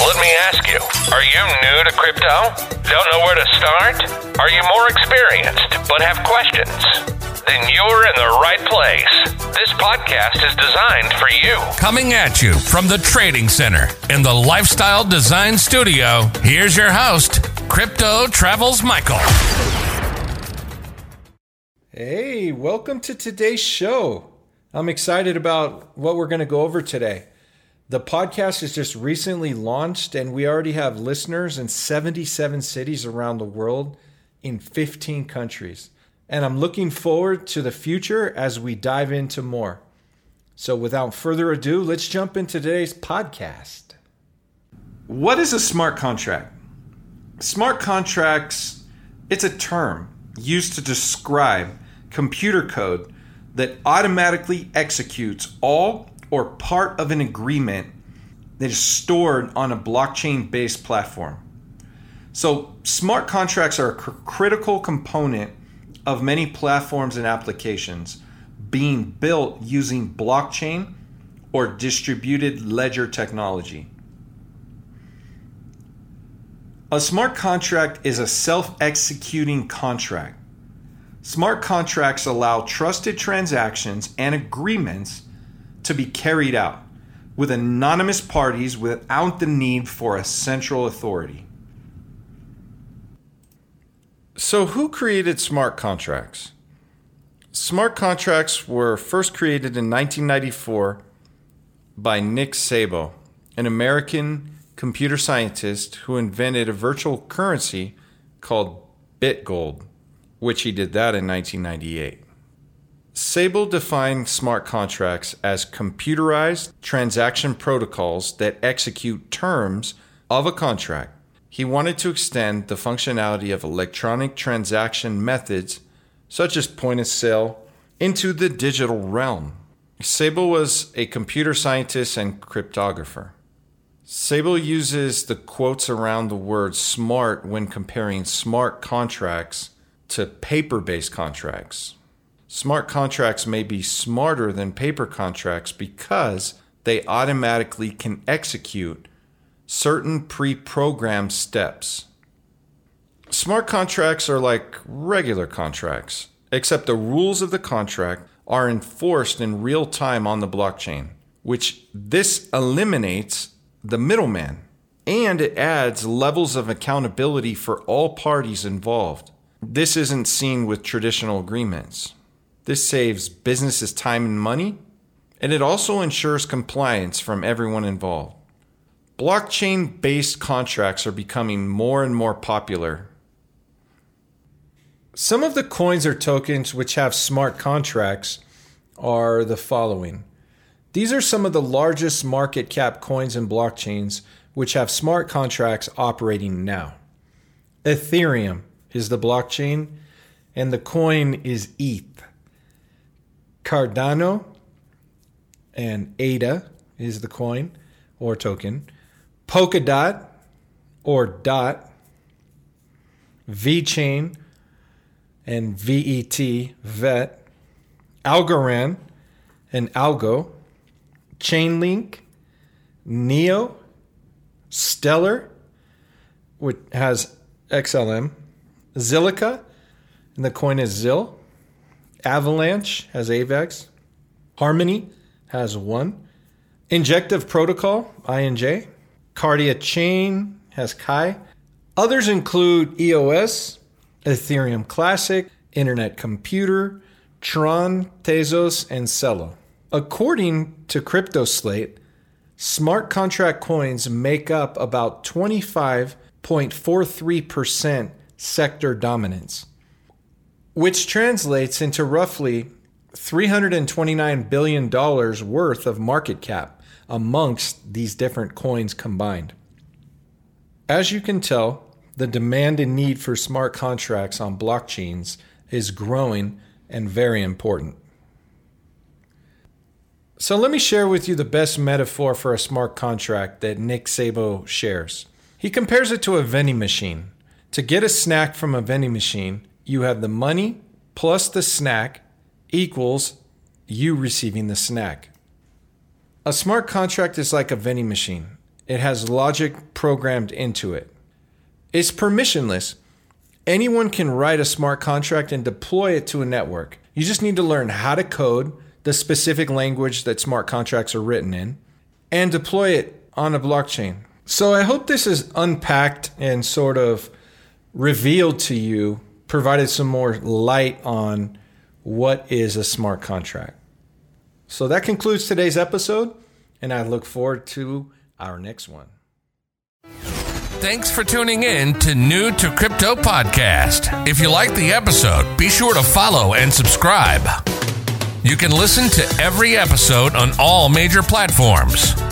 Let me ask you, are you new to crypto? Don't know where to start? Are you more experienced but have questions? Then you're in the right place. This podcast is designed for you. Coming at you from the Trading Center in the Lifestyle Design Studio, here's your host, Crypto Travels Michael. Hey, welcome to today's show. I'm excited about what we're going to go over today. The podcast is just recently launched, and we already have listeners in 77 cities around the world in 15 countries. And I'm looking forward to the future as we dive into more. So, without further ado, let's jump into today's podcast. What is a smart contract? Smart contracts, it's a term used to describe computer code that automatically executes all or part of an agreement that is stored on a blockchain based platform. So, smart contracts are a cr- critical component of many platforms and applications being built using blockchain or distributed ledger technology. A smart contract is a self executing contract. Smart contracts allow trusted transactions and agreements to be carried out with anonymous parties without the need for a central authority. So, who created smart contracts? Smart contracts were first created in 1994 by Nick Szabo, an American computer scientist who invented a virtual currency called BitGold, which he did that in 1998. Szabo defined smart contracts as computerized transaction protocols that execute terms of a contract. He wanted to extend the functionality of electronic transaction methods, such as point of sale, into the digital realm. Szabo was a computer scientist and cryptographer. Szabo uses the quotes around the word smart when comparing smart contracts to paper based contracts. Smart contracts may be smarter than paper contracts because they automatically can execute certain pre programmed steps. Smart contracts are like regular contracts, except the rules of the contract are enforced in real time on the blockchain, which this eliminates the middleman, and it adds levels of accountability for all parties involved. This isn't seen with traditional agreements. This saves businesses time and money, and it also ensures compliance from everyone involved. Blockchain based contracts are becoming more and more popular. Some of the coins or tokens which have smart contracts are the following these are some of the largest market cap coins and blockchains which have smart contracts operating now. Ethereum is the blockchain, and the coin is ETH. Cardano and ADA is the coin or token. Polkadot or DOT. VeChain and VET, VET. Algorand and Algo. Chainlink, Neo, Stellar, which has XLM, Zilliqa, and the coin is ZIL. Avalanche has AVAX. Harmony has one. Injective Protocol, INJ. KardiaChain has Kai. Others include EOS, Ethereum Classic, Internet Computer, Tron, Tezos, and Celo. According to CryptoSlate, smart contract coins make up about 25.43% sector dominance, which translates into roughly $329 billion worth of market cap amongst these different coins combined. As you can tell, the demand and need for smart contracts on blockchains is growing and very important. So, let me share with you the best metaphor for a smart contract that Nick Szabo shares. He compares it to a vending machine. To get a snack from a vending machine, you have the money plus the snack equals you receiving the snack. A smart contract is like a vending machine, it has logic programmed into it. It's permissionless. Anyone can write a smart contract and deploy it to a network. You just need to learn how to code the specific language that smart contracts are written in and deploy it on a blockchain. So I hope this is unpacked and sort of revealed to you, provided some more light on what is a smart contract. So that concludes today's episode, and I look forward to our next one. Thanks for tuning in to New to Crypto Podcast. If you like the episode, be sure to follow and subscribe. You can listen to every episode on all major platforms.